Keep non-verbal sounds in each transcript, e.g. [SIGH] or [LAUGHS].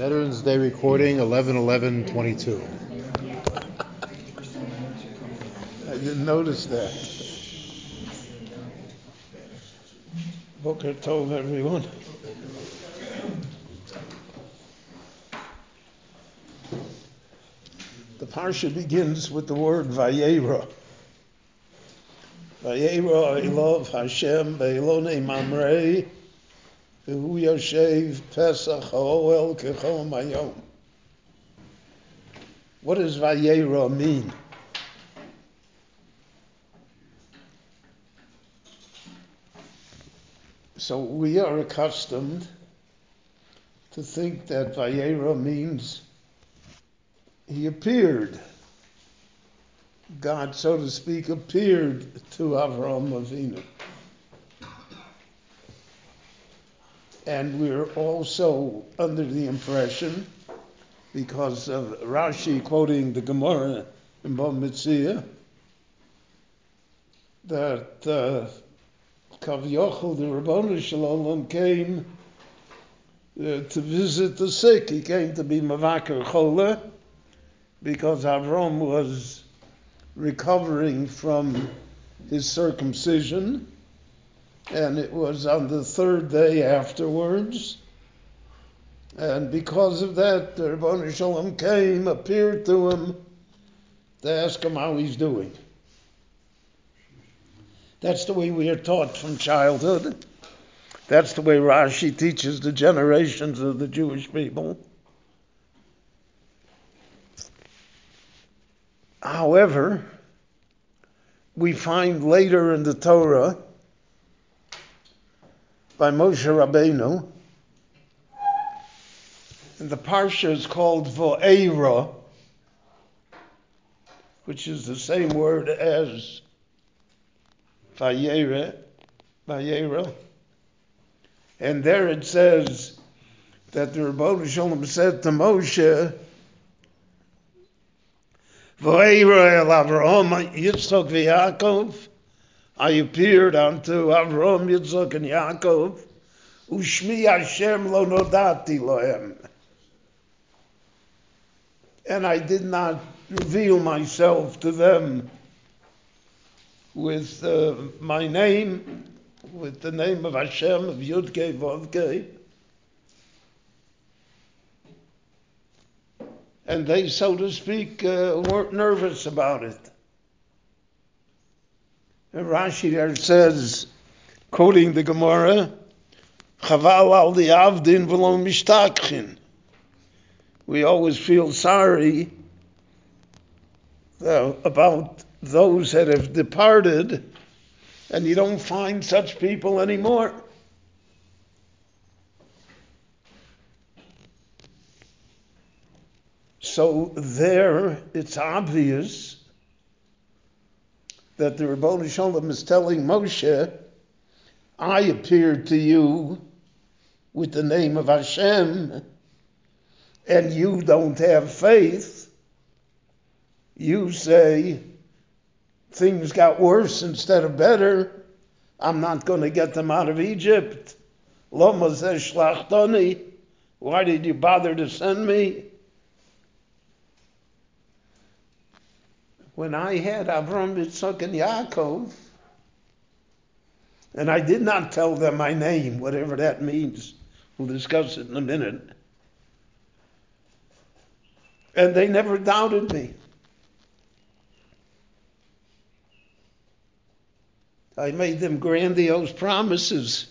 Veterans Day recording 11-11-22. I didn't notice that. Booker told everyone. The parsha begins with the word Vayera. Vayera Elov Hashem Be'elonei Mamrei What does Vayera mean? So we are accustomed to think that Vayera means he appeared. God, so to speak, appeared to Avraham Avinu. And we're also under the impression, because of Rashi quoting the Gemara in Bava Metzia, that uh, Kavyochel, the Ribbono Shel Olam, came uh, to visit the sick. He came to be Mavakar Chola because Avram was recovering from his circumcision, and it was on the third day afterwards. And because of that, the Ribbono Shel Olam came, appeared to him to ask him how he's doing. That's the way we are taught from childhood. That's the way Rashi teaches the generations of the Jewish people. However, we find later in the Torah by Moshe Rabbeinu, and the parsha is called Vo'era, which is the same word as Vayera, Vayera. And there it says that the Ribbono Shel Olam said to Moshe, Vayera el Avraham, Yitzchak v'Yaakov, I appeared unto Avraham, Yitzchak, and Yaakov, Ushmi Hashem lo nodati lohem. And I did not reveal myself to them with uh, my name, with the name of Hashem, of Yudke Vovke. And they, so to speak, uh, weren't nervous about it. Rashi there says, quoting the Gemara, Chaval al Avdin v'lo mishtakchin. We always feel sorry about those that have departed, and you don't find such people anymore. So there, it's obvious that the Ribbono Shel Olam is telling Moshe, I appeared to you with the name of Hashem, and you don't have faith. You say, things got worse instead of better. I'm not going to get them out of Egypt. Loma. Why did you bother to send me? When I had Avram, Yitzchak, and Yaakov, and I did not tell them my name, whatever that means. We'll discuss it in a minute. And they never doubted me. I made them grandiose promises.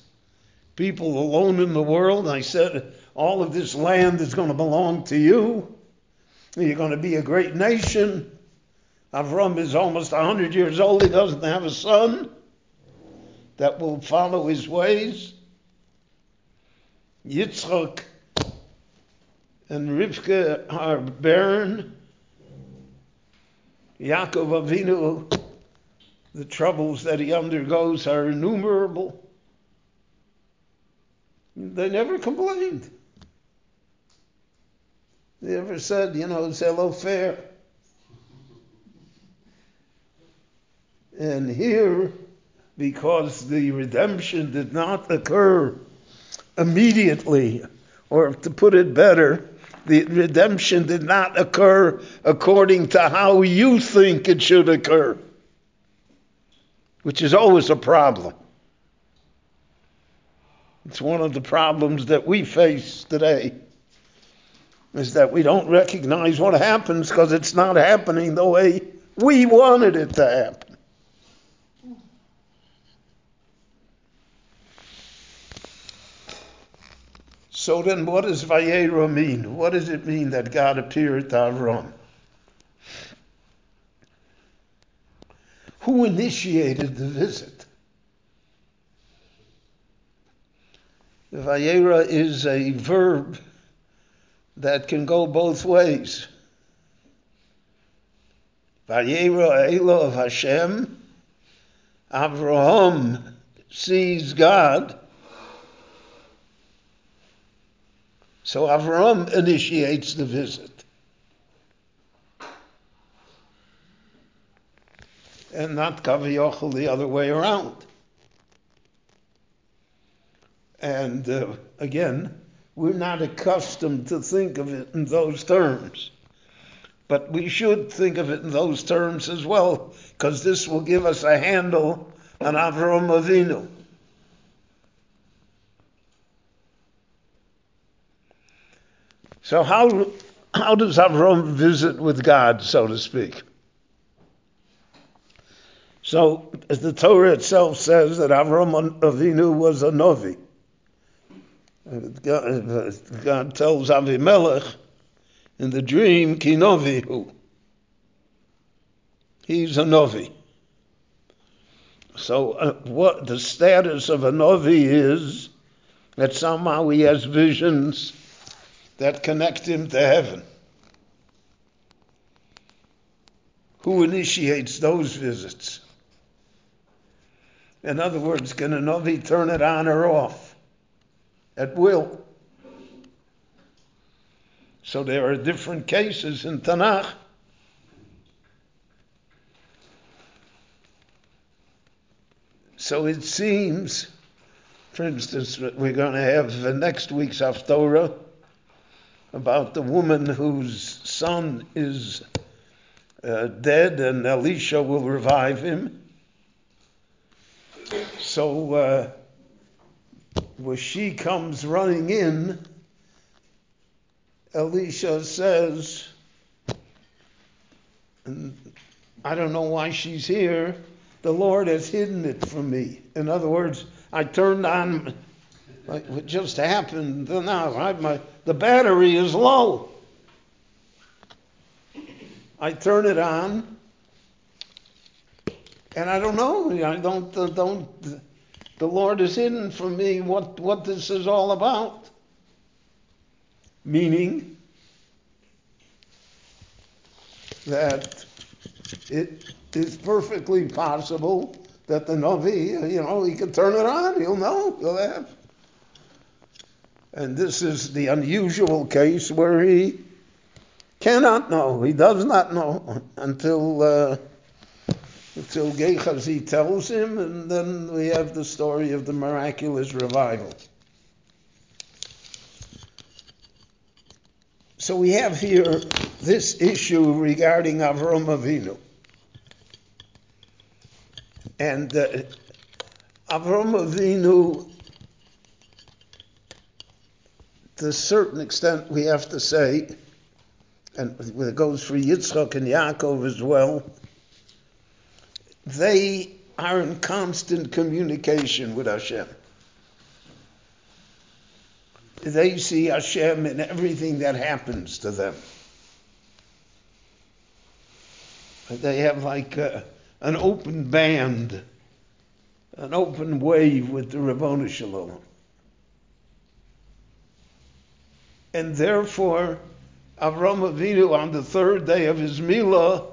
People alone in the world, I said, all of this land is going to belong to you. You're going to be a great nation. Avram is almost 100 years old. He doesn't have a son that will follow his ways. Yitzchak and Rivka are barren. Yaakov Avinu the troubles that he undergoes are innumerable. They never complained. They ever said, you know, it's hello fair. And here, because the redemption did not occur immediately, or to put it better, The redemption did not occur according to how you think it should occur, which is always a problem. It's one of the problems that we face today is that we don't recognize what happens because it's not happening the way we wanted it to happen. So then, what does Vayera mean? What does it mean that God appeared to Avram? Who initiated the visit? The Vayera is a verb that can go both ways. Vayera Elov Hashem, Avraham sees God. So Avram initiates the visit. And not Kaviyachal the other way around. And uh, again, we're not accustomed to think of it in those terms. But we should think of it in those terms as well, because this will give us a handle on Avram Avinu. So how how does Avram visit with God, so to speak? So as the Torah itself says that Avram Avinu was a novi. God, tells Avimelech in the dream, Kinovihu. He's a Novi. So, uh, what the status of a Novi is that somehow he has visions that connect him to heaven. Who initiates those visits? In other words, can a Novi turn it on or off? at will. So there are different cases in Tanakh. So it seems, for instance, we're going to have next week's Haftorah about the woman whose son is uh, dead and Elisha will revive him. So uh, where she comes running in, Elisha says, I don't know why she's here. The Lord has hidden it from me. In other words, I turned on, like what just happened now, right? My, the battery is low. I turn it on, and I don't know. I don't, uh, don't, the Lord is hidden from me what, what this is all about. Meaning that it is perfectly possible that the Navi, you know, he can turn it on, he'll know, he'll have. And this is the unusual case where he cannot know, he does not know until uh, until Gehazi tells him, and then we have the story of the miraculous revival. So we have here this issue regarding Avram Avinu. And uh, Avram Avinu, to a certain extent, we have to say, and it goes for Yitzchak and Yaakov as well, they are in constant communication with Hashem. They see Hashem in everything that happens to them. They have like a, an open band, an open wave with the Ribbono Shel Olam. And therefore, Avram Avinu on the third day of his Milah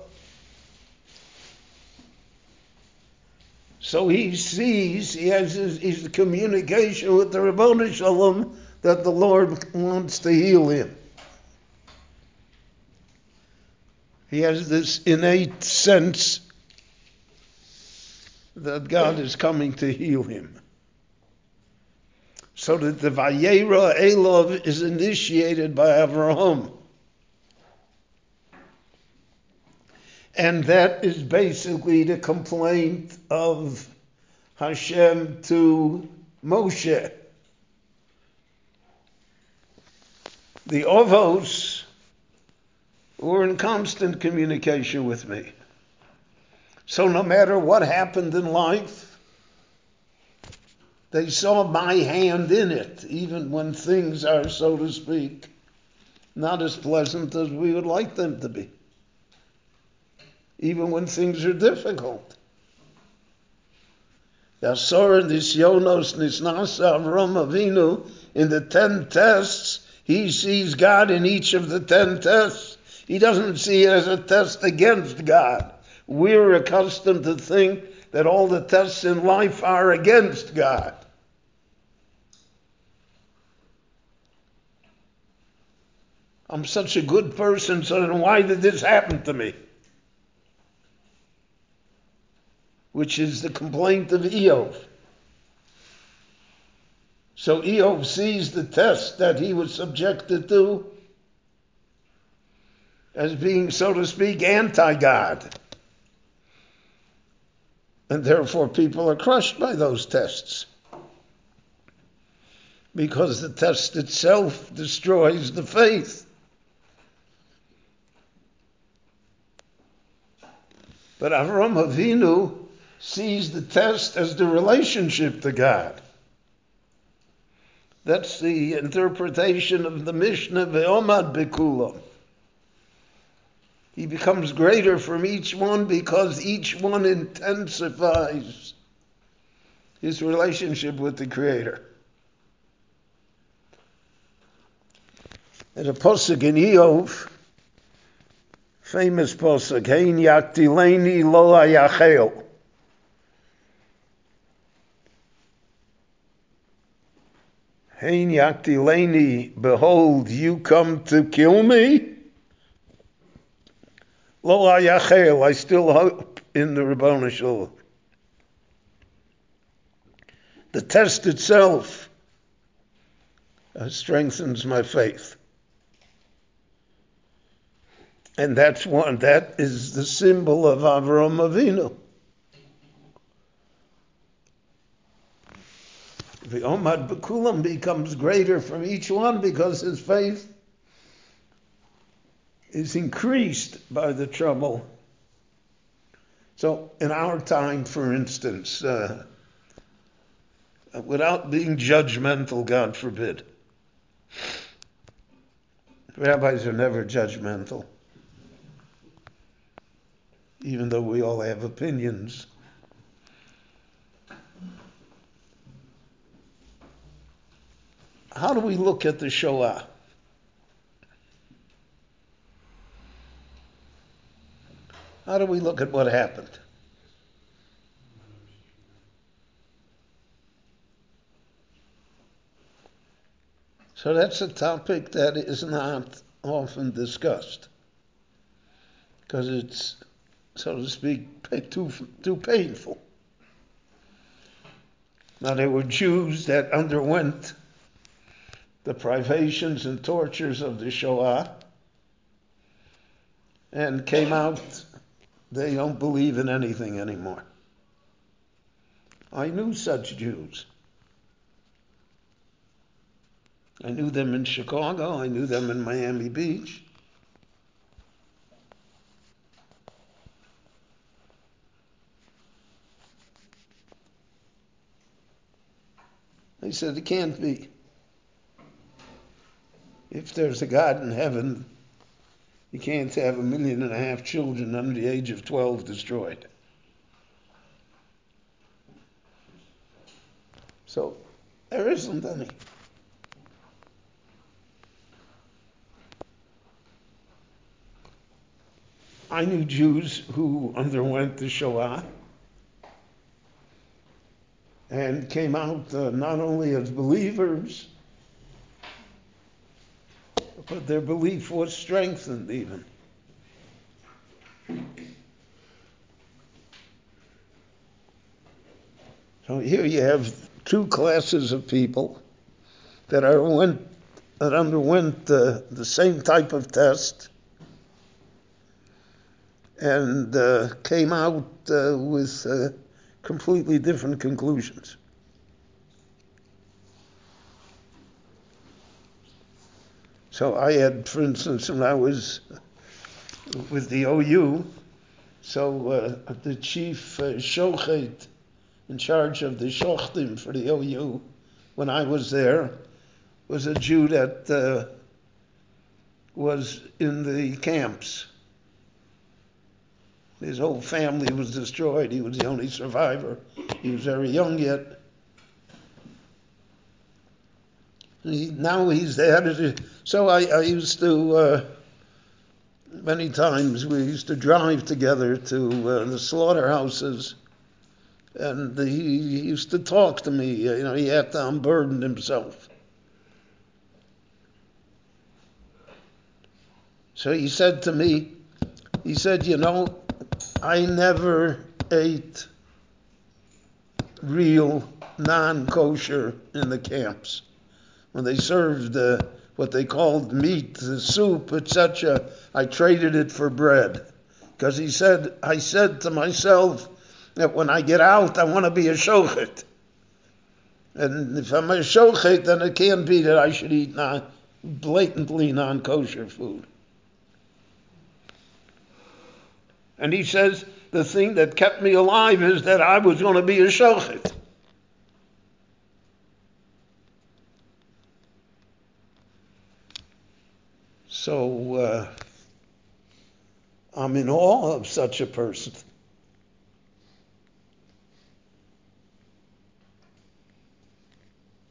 So he sees, he has his, his communication with the Ribbono Shel Olam that the Lord wants to heal him. He has this innate sense that God is coming to heal him. So that the Vayera Elov is initiated by Avraham. And that is basically the complaint of Hashem to Moshe. The Ovos were in constant communication with me. So no matter what happened in life, they saw my hand in it, even when things are, so to speak, not as pleasant as we would like them to be. Even when things are difficult. Asor Nisyonos Nisnas Avram Avinu in the ten tests, he sees God in each of the ten tests. He doesn't see it as a test against God. We're accustomed to think that all the tests in life are against God. I'm such a good person, so then why did this happen to me? Which is the complaint of Eov. So Eov sees the test that he was subjected to as being, so to speak, anti God. And therefore, people are crushed by those tests. Because the test itself destroys the faith. But Avram Avinu sees the test as the relationship to God. That's the interpretation of the Mishnah Ve'omad Bekulam. He becomes greater from each one because each one intensifies his relationship with the Creator. And a posuk in Eov, famous posuk, Hein yaktileni lo ayachel. Hein yaktileni, behold, you come to kill me? Lo ayachel, I still hope in the Shalom. The test itself uh, strengthens my faith. And that's one, that is the symbol of Avram Avinu. The Omad Bekulam becomes greater from each one because his faith is increased by the trouble. So, in our time, for instance, uh, without being judgmental, God forbid, rabbis are never judgmental, even though we all have opinions. How do we look at the Shoah? How do we look at what happened? So that's a topic that is not often discussed because it's, so to speak, [LAUGHS] too, too painful. Now, there were Jews that underwent the privations and tortures of the Shoah and came out they don't believe in anything anymore. I knew such Jews. I knew them in Chicago, I knew them in Miami Beach. They said it can't be. If there's a God in heaven, you can't have a million and a half children under the age of 12 destroyed. So there isn't any. I knew Jews who underwent the Shoah and came out uh, not only as believers, but their belief was strengthened even. So here you have two classes of people that underwent, that underwent uh, the same type of test and uh, came out uh, with uh, completely different conclusions. So I had, for instance, when I was with the OU, so uh, the chief uh, shochet in charge of the shochtim for the OU, when I was there, was a Jew that uh, was in the camps. His whole family was destroyed. He was the only survivor. He was very young yet. He, now he's the editor. So I, I used to, uh, many times, we used to drive together to uh, the slaughterhouses. And he, he used to talk to me. You know, he had to unburden himself. So he said to me, he said, you know, I never ate real non kosher in the camps. When they served uh, what they called meat, the soup, etc., I traded it for bread. Because he said, I said to myself that when I get out, I want to be a shochet. And if I'm a shochet, then it can't be that I should eat non, blatantly non kosher food. And he says, the thing that kept me alive is that I was going to be a shochet. So uh, I'm in awe of such a person.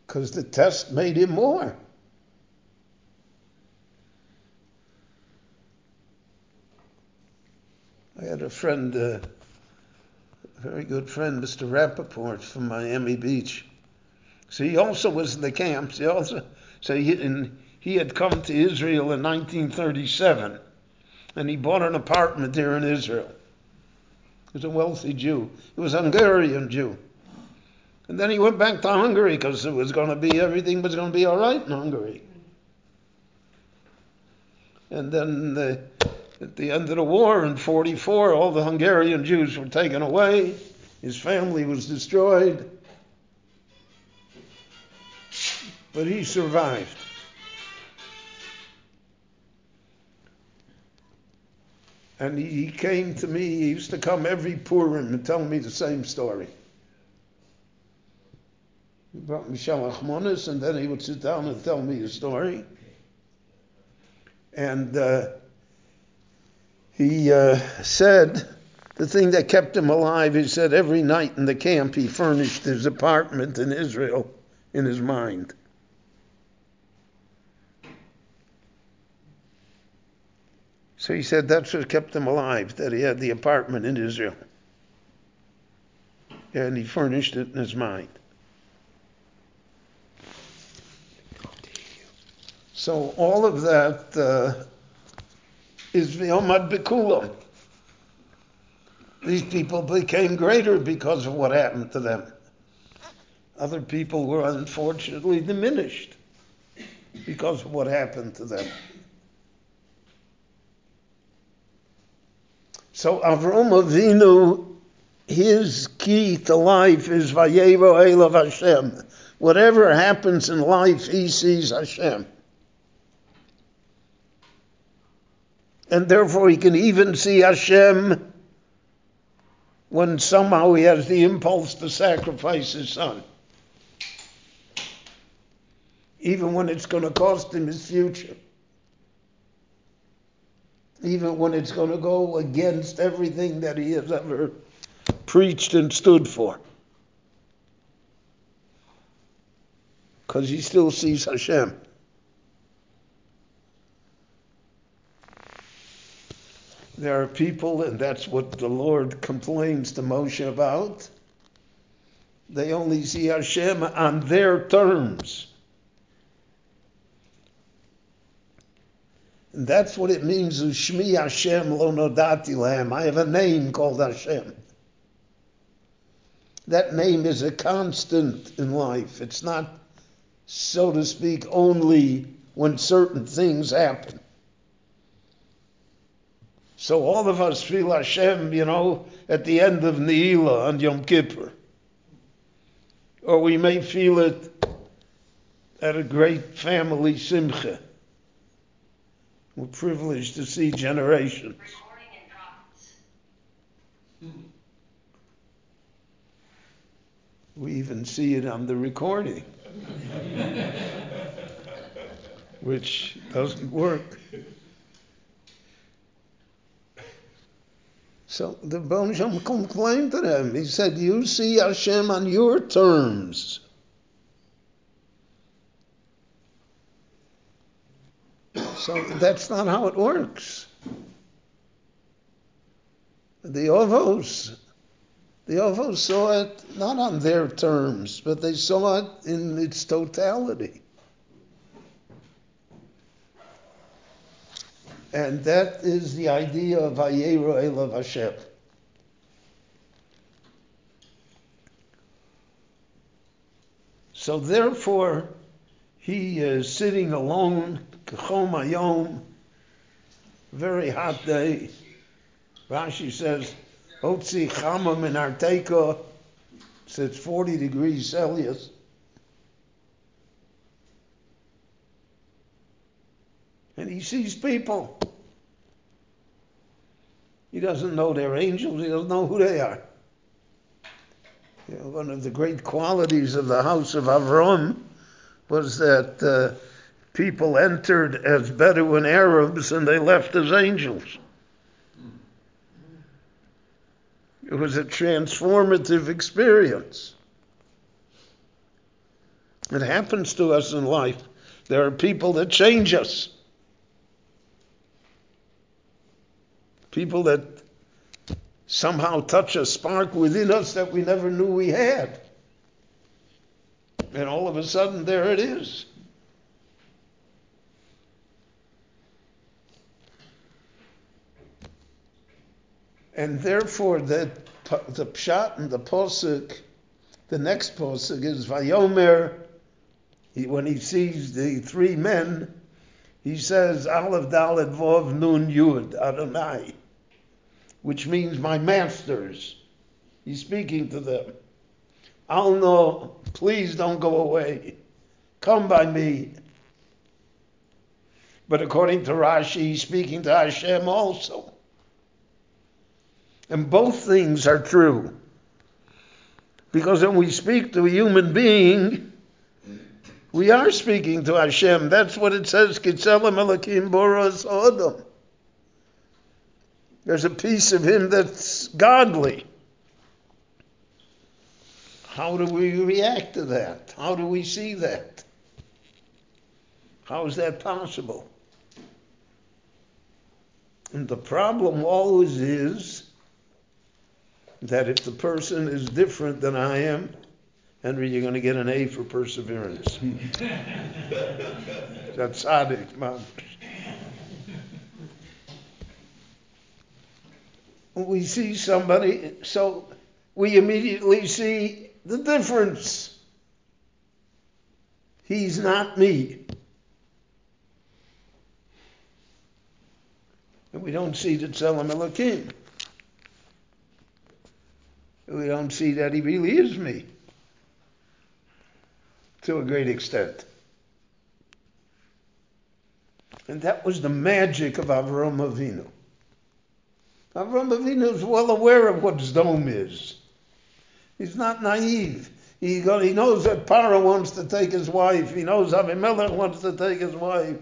Because the test made him more. I had a friend, uh, a very good friend, Mr. Rappaport from Miami Beach. So he also was in the camps. He also, so he, in, he had come to Israel in 1937, and he bought an apartment there in Israel. He was a wealthy Jew. He was a Hungarian Jew. And then he went back to Hungary because it was going to be, everything was going to be all right in Hungary. And then the, at the end of the war in 44, all the Hungarian Jews were taken away. His family was destroyed. But he survived. And he, came to me, he used to come every Purim and tell me the same story. He brought me Shalach Monis, and then he would sit down and tell me a story. And uh, he uh, said the thing that kept him alive, he said every night in the camp he furnished his apartment in Israel in his mind. So he said that's what kept him alive, that he had the apartment in Israel. And he furnished it in his mind. So all of that uh, is V'omad Bekulam. These people became greater because of what happened to them. Other people were unfortunately diminished because of what happened to them. So Avram Avinu, his key to life is Vayevo Elav Hashem. Whatever happens in life, he sees Hashem. And therefore he can even see Hashem when somehow he has the impulse to sacrifice his son. Even when it's going to cost him his future even when it's going to go against everything that he has ever preached and stood for. Because he still sees Hashem. There are people, and that's what the Lord complains to Moshe about. They only see Hashem on their terms. And that's what it means, Shmi Hashem lo nodati. I have a name called Hashem. That name is a constant in life. It's not so to speak, only when certain things happen. So all of us feel Hashem, you know, at the end of Ne'ilah on Yom Kippur. Or we may feel it at a great family simcha. We're privileged to see generations. We even see it on the recording, [LAUGHS] which doesn't work. So the Bonsham complained to them. He said, You see Hashem on your terms. So that's not how it works. The Ovos, the Ovos saw it not on their terms, but they saw it in its totality. And that is the idea of Vayero Elav Hashem. So therefore, he is sitting alone, Kachom Ayom, very hot day. Rashi says, Otzi Chama min Arteka, says 40 degrees Celsius. And he sees people. He doesn't know they're angels, he doesn't know who they are. You know, one of the great qualities of the house of Avram was that uh, people entered as Bedouin Arabs and they left as angels. It was a transformative experience. It happens to us in life. There are people that change us. People that somehow touch a spark within us that we never knew we had. And all of a sudden, there it is. And therefore, the, the pshat and the posuk, the next posuk is Vayomer. He, when he sees the three men, he says, Aleph Dalet Vov Nun Yud Adonai, which means my masters. He's speaking to them. I'll know, please don't go away. Come by me. But according to Rashi, he's speaking to Hashem also. And both things are true. Because when we speak to a human being, we are speaking to Hashem. That's what it says, Kitzelam Elohim Boros Odom. There's a piece of him that's godly. How do we react to that? How do we see that? How is that possible? And the problem always is that if the person is different than I am, Henry, you're going to get an A for perseverance. [LAUGHS] That's tzaddik, man. We see somebody, so we immediately see the difference. He's not me. And we don't see the Tzelem Elohim. We don't see that he really is me to a great extent. And that was the magic of Avram Avinu. Avram Avinu is well aware of what Zdom is. He's not naive. He, he knows that Paro wants to take his wife. He knows Avimelech wants to take his wife.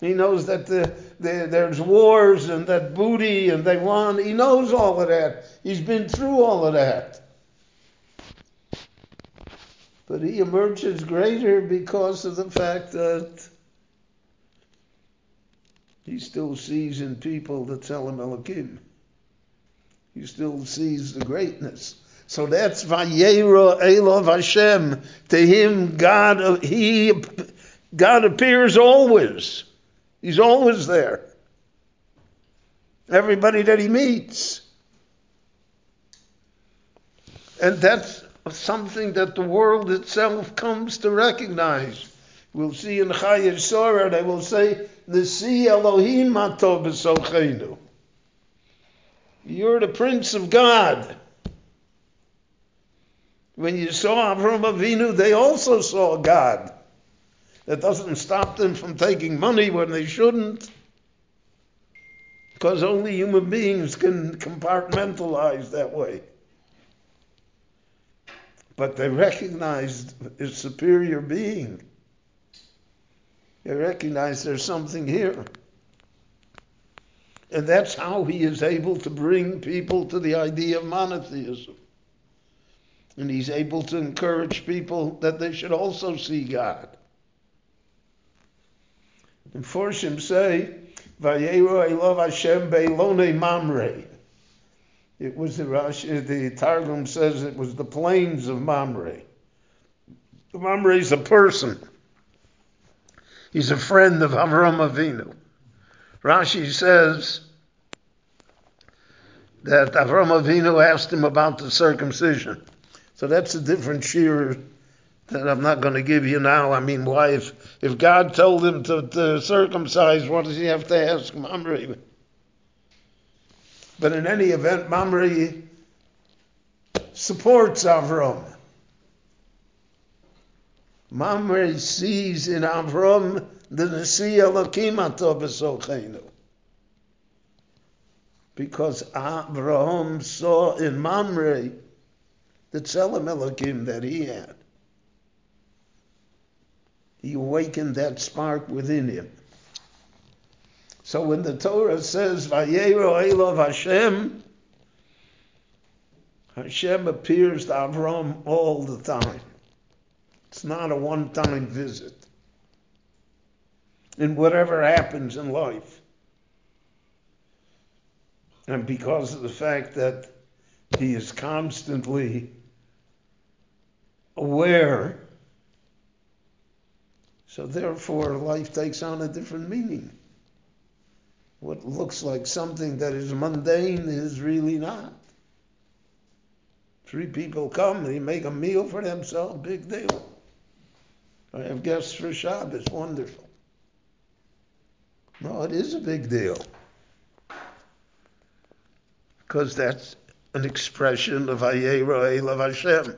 He knows that the, the, there's wars and that booty and they want. He knows all of that. He's been through all of that. But he emerges greater because of the fact that he still sees in people the Tzelem Elohim. He still sees the greatness. So that's Vayera Elov Hashem. To him, God, he, God appears always. He's always there. Everybody that he meets. And that's something that the world itself comes to recognize. We'll see in Chayei Sorah, they will say, Nisi Elohim Atov. You're the Prince of God. When you saw Avram Avinu, they also saw God. That doesn't stop them from taking money when they shouldn't. Because only human beings can compartmentalize that way. But they recognized his superior being. They recognize there's something here. And that's how he is able to bring people to the idea of monotheism. And he's able to encourage people that they should also see God. And Forshim say, Vayero Elov Hashem Beilone Mamre. It was the the Targum says it was the plains of Mamre. Mamre is a person. He's a friend of Avram Avinu. Rashi says that Avram Avinu asked him about the circumcision. So that's a different shiur that I'm not going to give you now. I mean, why, if, if God told him to, to circumcise, what does he have to ask Mamre? But in any event, Mamre supports Avram. Mamre sees in Avram the Nasi Elokim Atov Because Avraham saw in Mamre the Tzelem Elokim that he had. He awakened that spark within him. So when the Torah says, Vayero Elov Hashem, Hashem appears to Avram all the time. It's not a one time visit. In whatever happens in life. And because of the fact that he is constantly aware, so therefore life takes on a different meaning. What looks like something that is mundane is really not. Three people come, they make a meal for themselves, big deal. I have guests for Shabbos, wonderful. No, it is a big deal. Because that's an expression of Ayera Elav Hashem.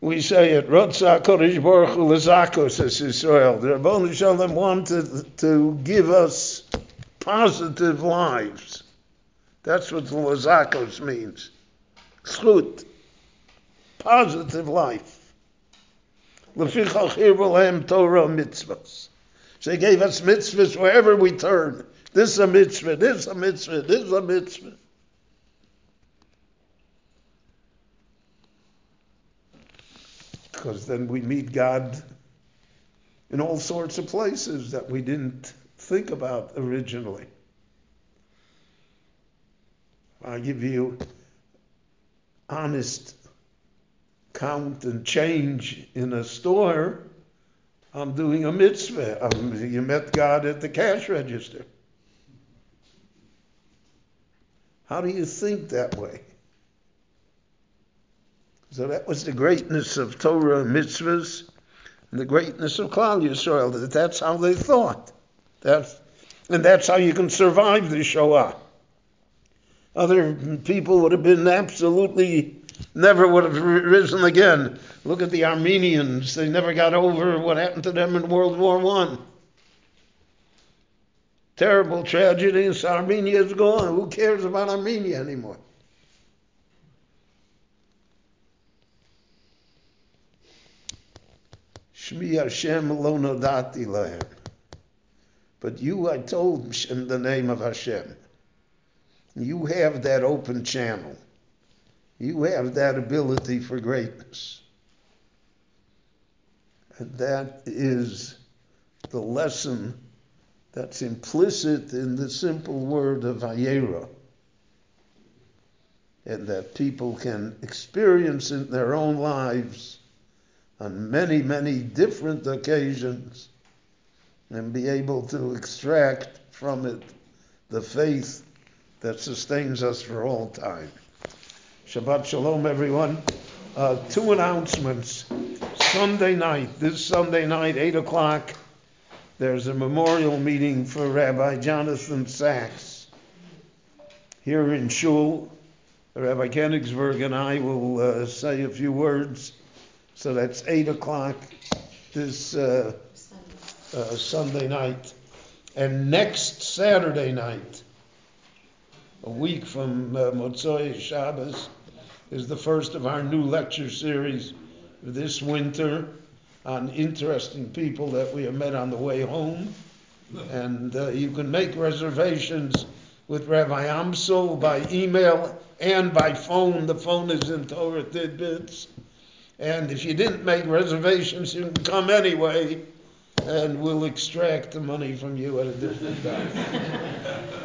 We say it, Rotza Kodesh Baruch Hu Lezakos as Israel. The Ribbono Shel Olam wanted to give us positive lives. That's what Lezakos means. Schut positive life. Lefichach Hirbalem Torah mitzvahs. So he gave us mitzvahs wherever we turn. This is a mitzvah, this is a mitzvah, this is a mitzvah. Because then we meet God in all sorts of places that we didn't think about originally. I give you honest count and change in a store, I'm doing a mitzvah. Um, you met God at the cash register. How do you think that way? So that was the greatness of Torah and mitzvahs, and the greatness of Klal Yisrael. That that's how they thought. That's, and that's how you can survive the Shoah. Other people would have been absolutely never would have risen again. Look at the Armenians. They never got over what happened to them in World War One. Terrible tragedy. Armenia is gone. Who cares about Armenia anymore? Shmi Hashem lo nodati lahem. But you, I told in the name of Hashem. You have that open channel. You have that ability for greatness. And that is the lesson that's implicit in the simple word of Ayera. And that people can experience in their own lives on many, many different occasions and be able to extract from it the faith that sustains us for all time. Shabbat Shalom, everyone. Uh, two announcements. Sunday night, this Sunday night, 8 o'clock, there's a memorial meeting for Rabbi Jonathan Sacks. Here in Shul, Rabbi Koenigsberg and I will uh, say a few words. So that's 8 o'clock this uh, uh, Sunday night. And next Saturday night, a week from uh, Shabbos, is the first of our new lecture series this winter on interesting people that we have met on the way home. And uh, you can make reservations with Rabbi Amsel by email and by phone. The phone is in Torah Tidbits. And if you didn't make reservations, you can come anyway, and we'll extract the money from you at a different time. [LAUGHS]